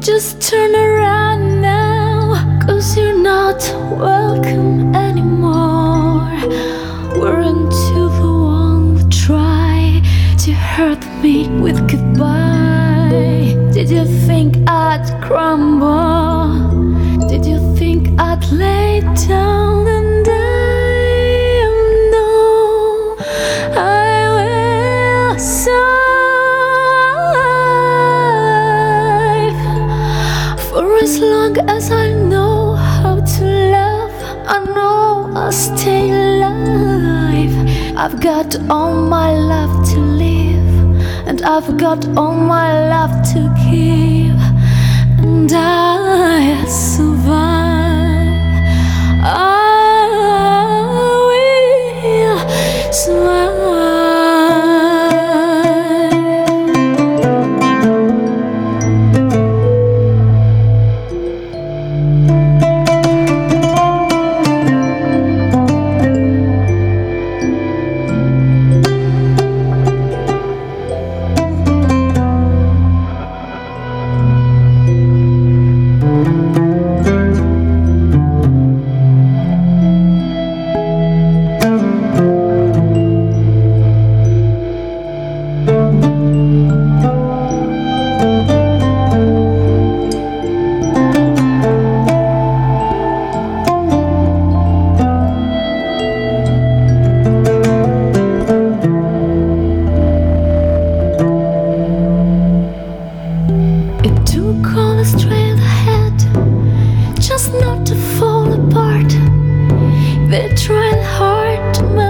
just and I've They're trying hard to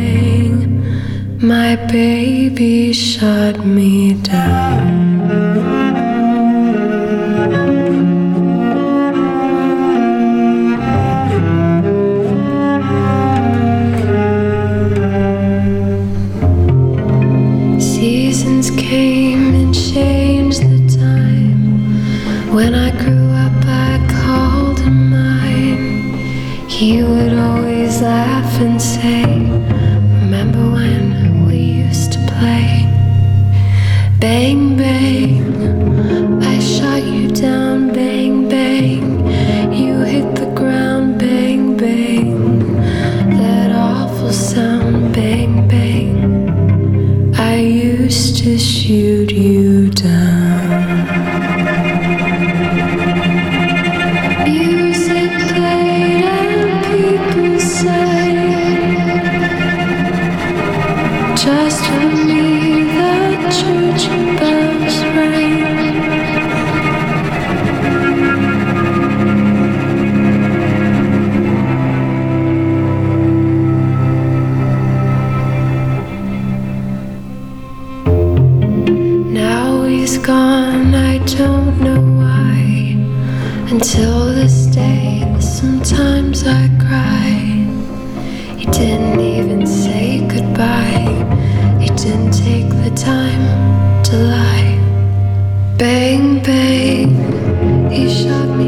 my baby shut me down. Seasons came and changed the time when I. Bang, bang, he shot me.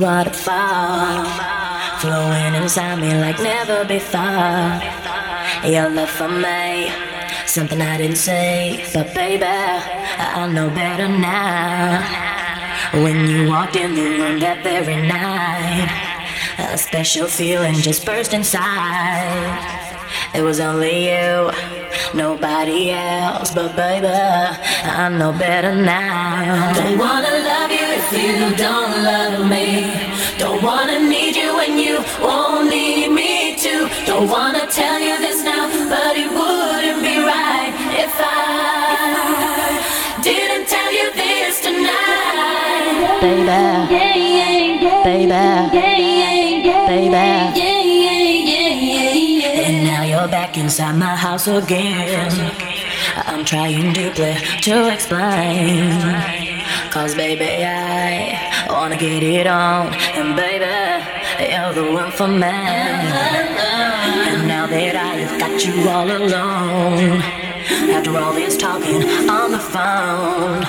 Waterfall, flowing inside me like never before. Your love for me, something I didn't say, but baby, I know better now. When you walked in the room that very night, a special feeling just burst inside. It was only you, nobody else, but baby, I know better now. Don't wanna love you if you don't won't need me to. Don't wanna tell you this now, but it wouldn't be right if I didn't tell you this tonight baby, baby, baby. Baby. And now you're back inside my house again. I'm trying deeply to explain. Cause baby, I wanna get it on. And baby, you're the one for me. And now that I've got you all alone, after all this talking on the phone.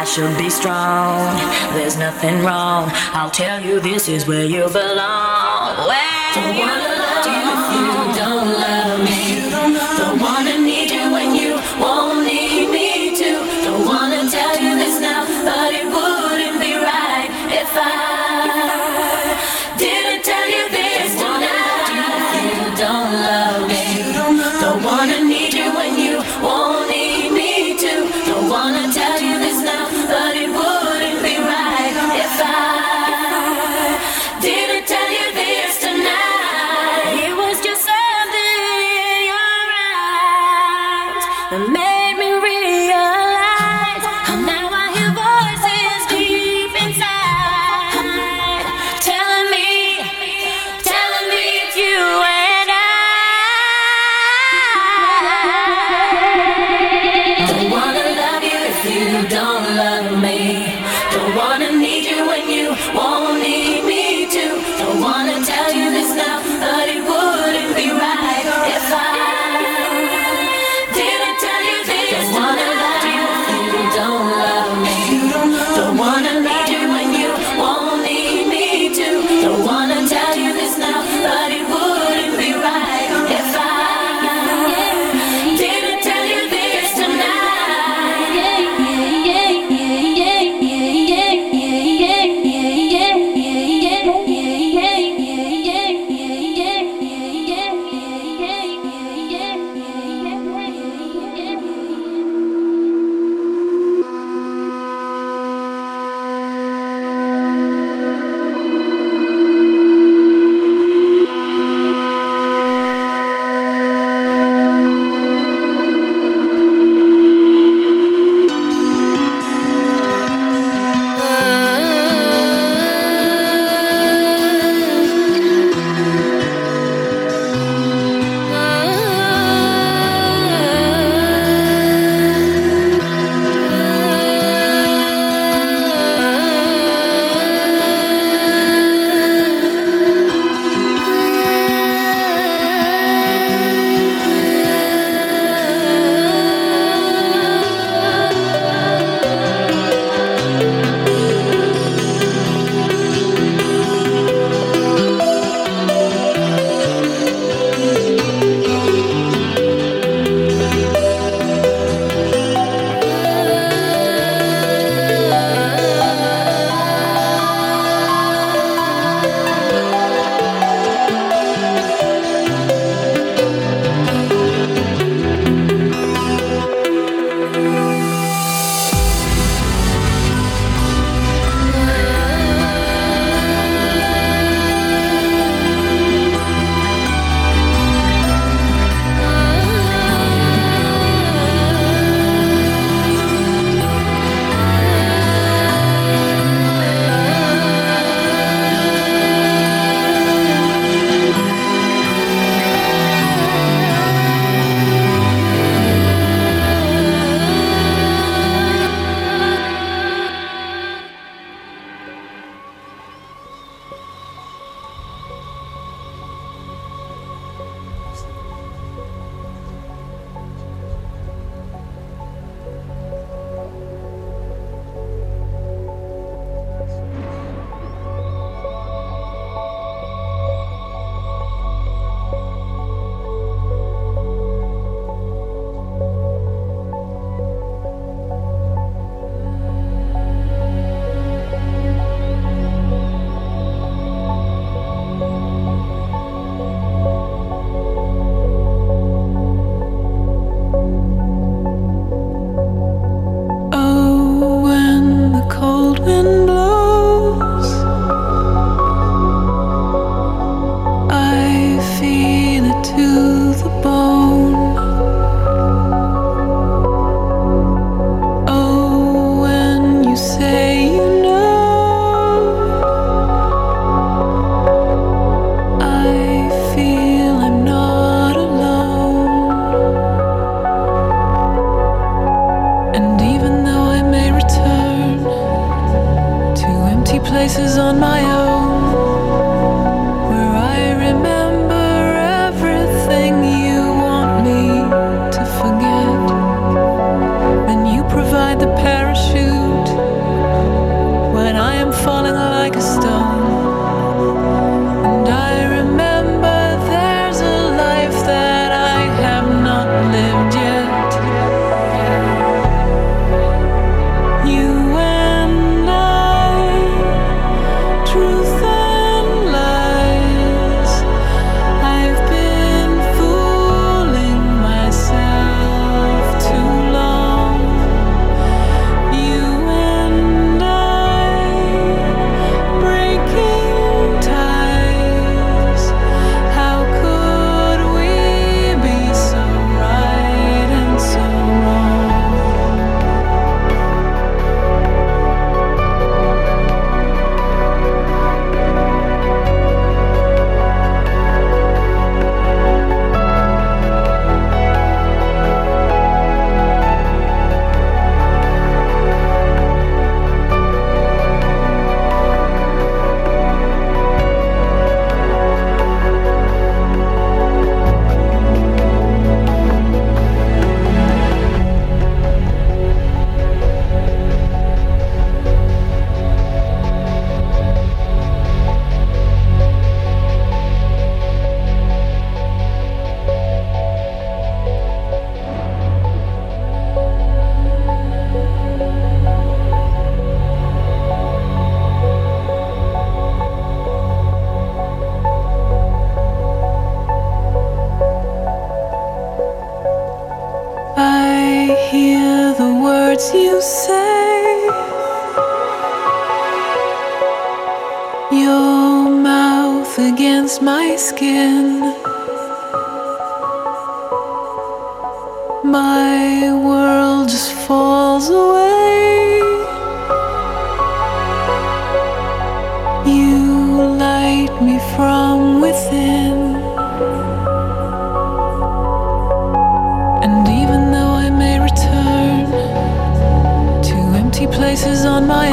I should be strong. There's nothing wrong. I'll tell you this is where you belong. Well, don't wanna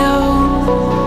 on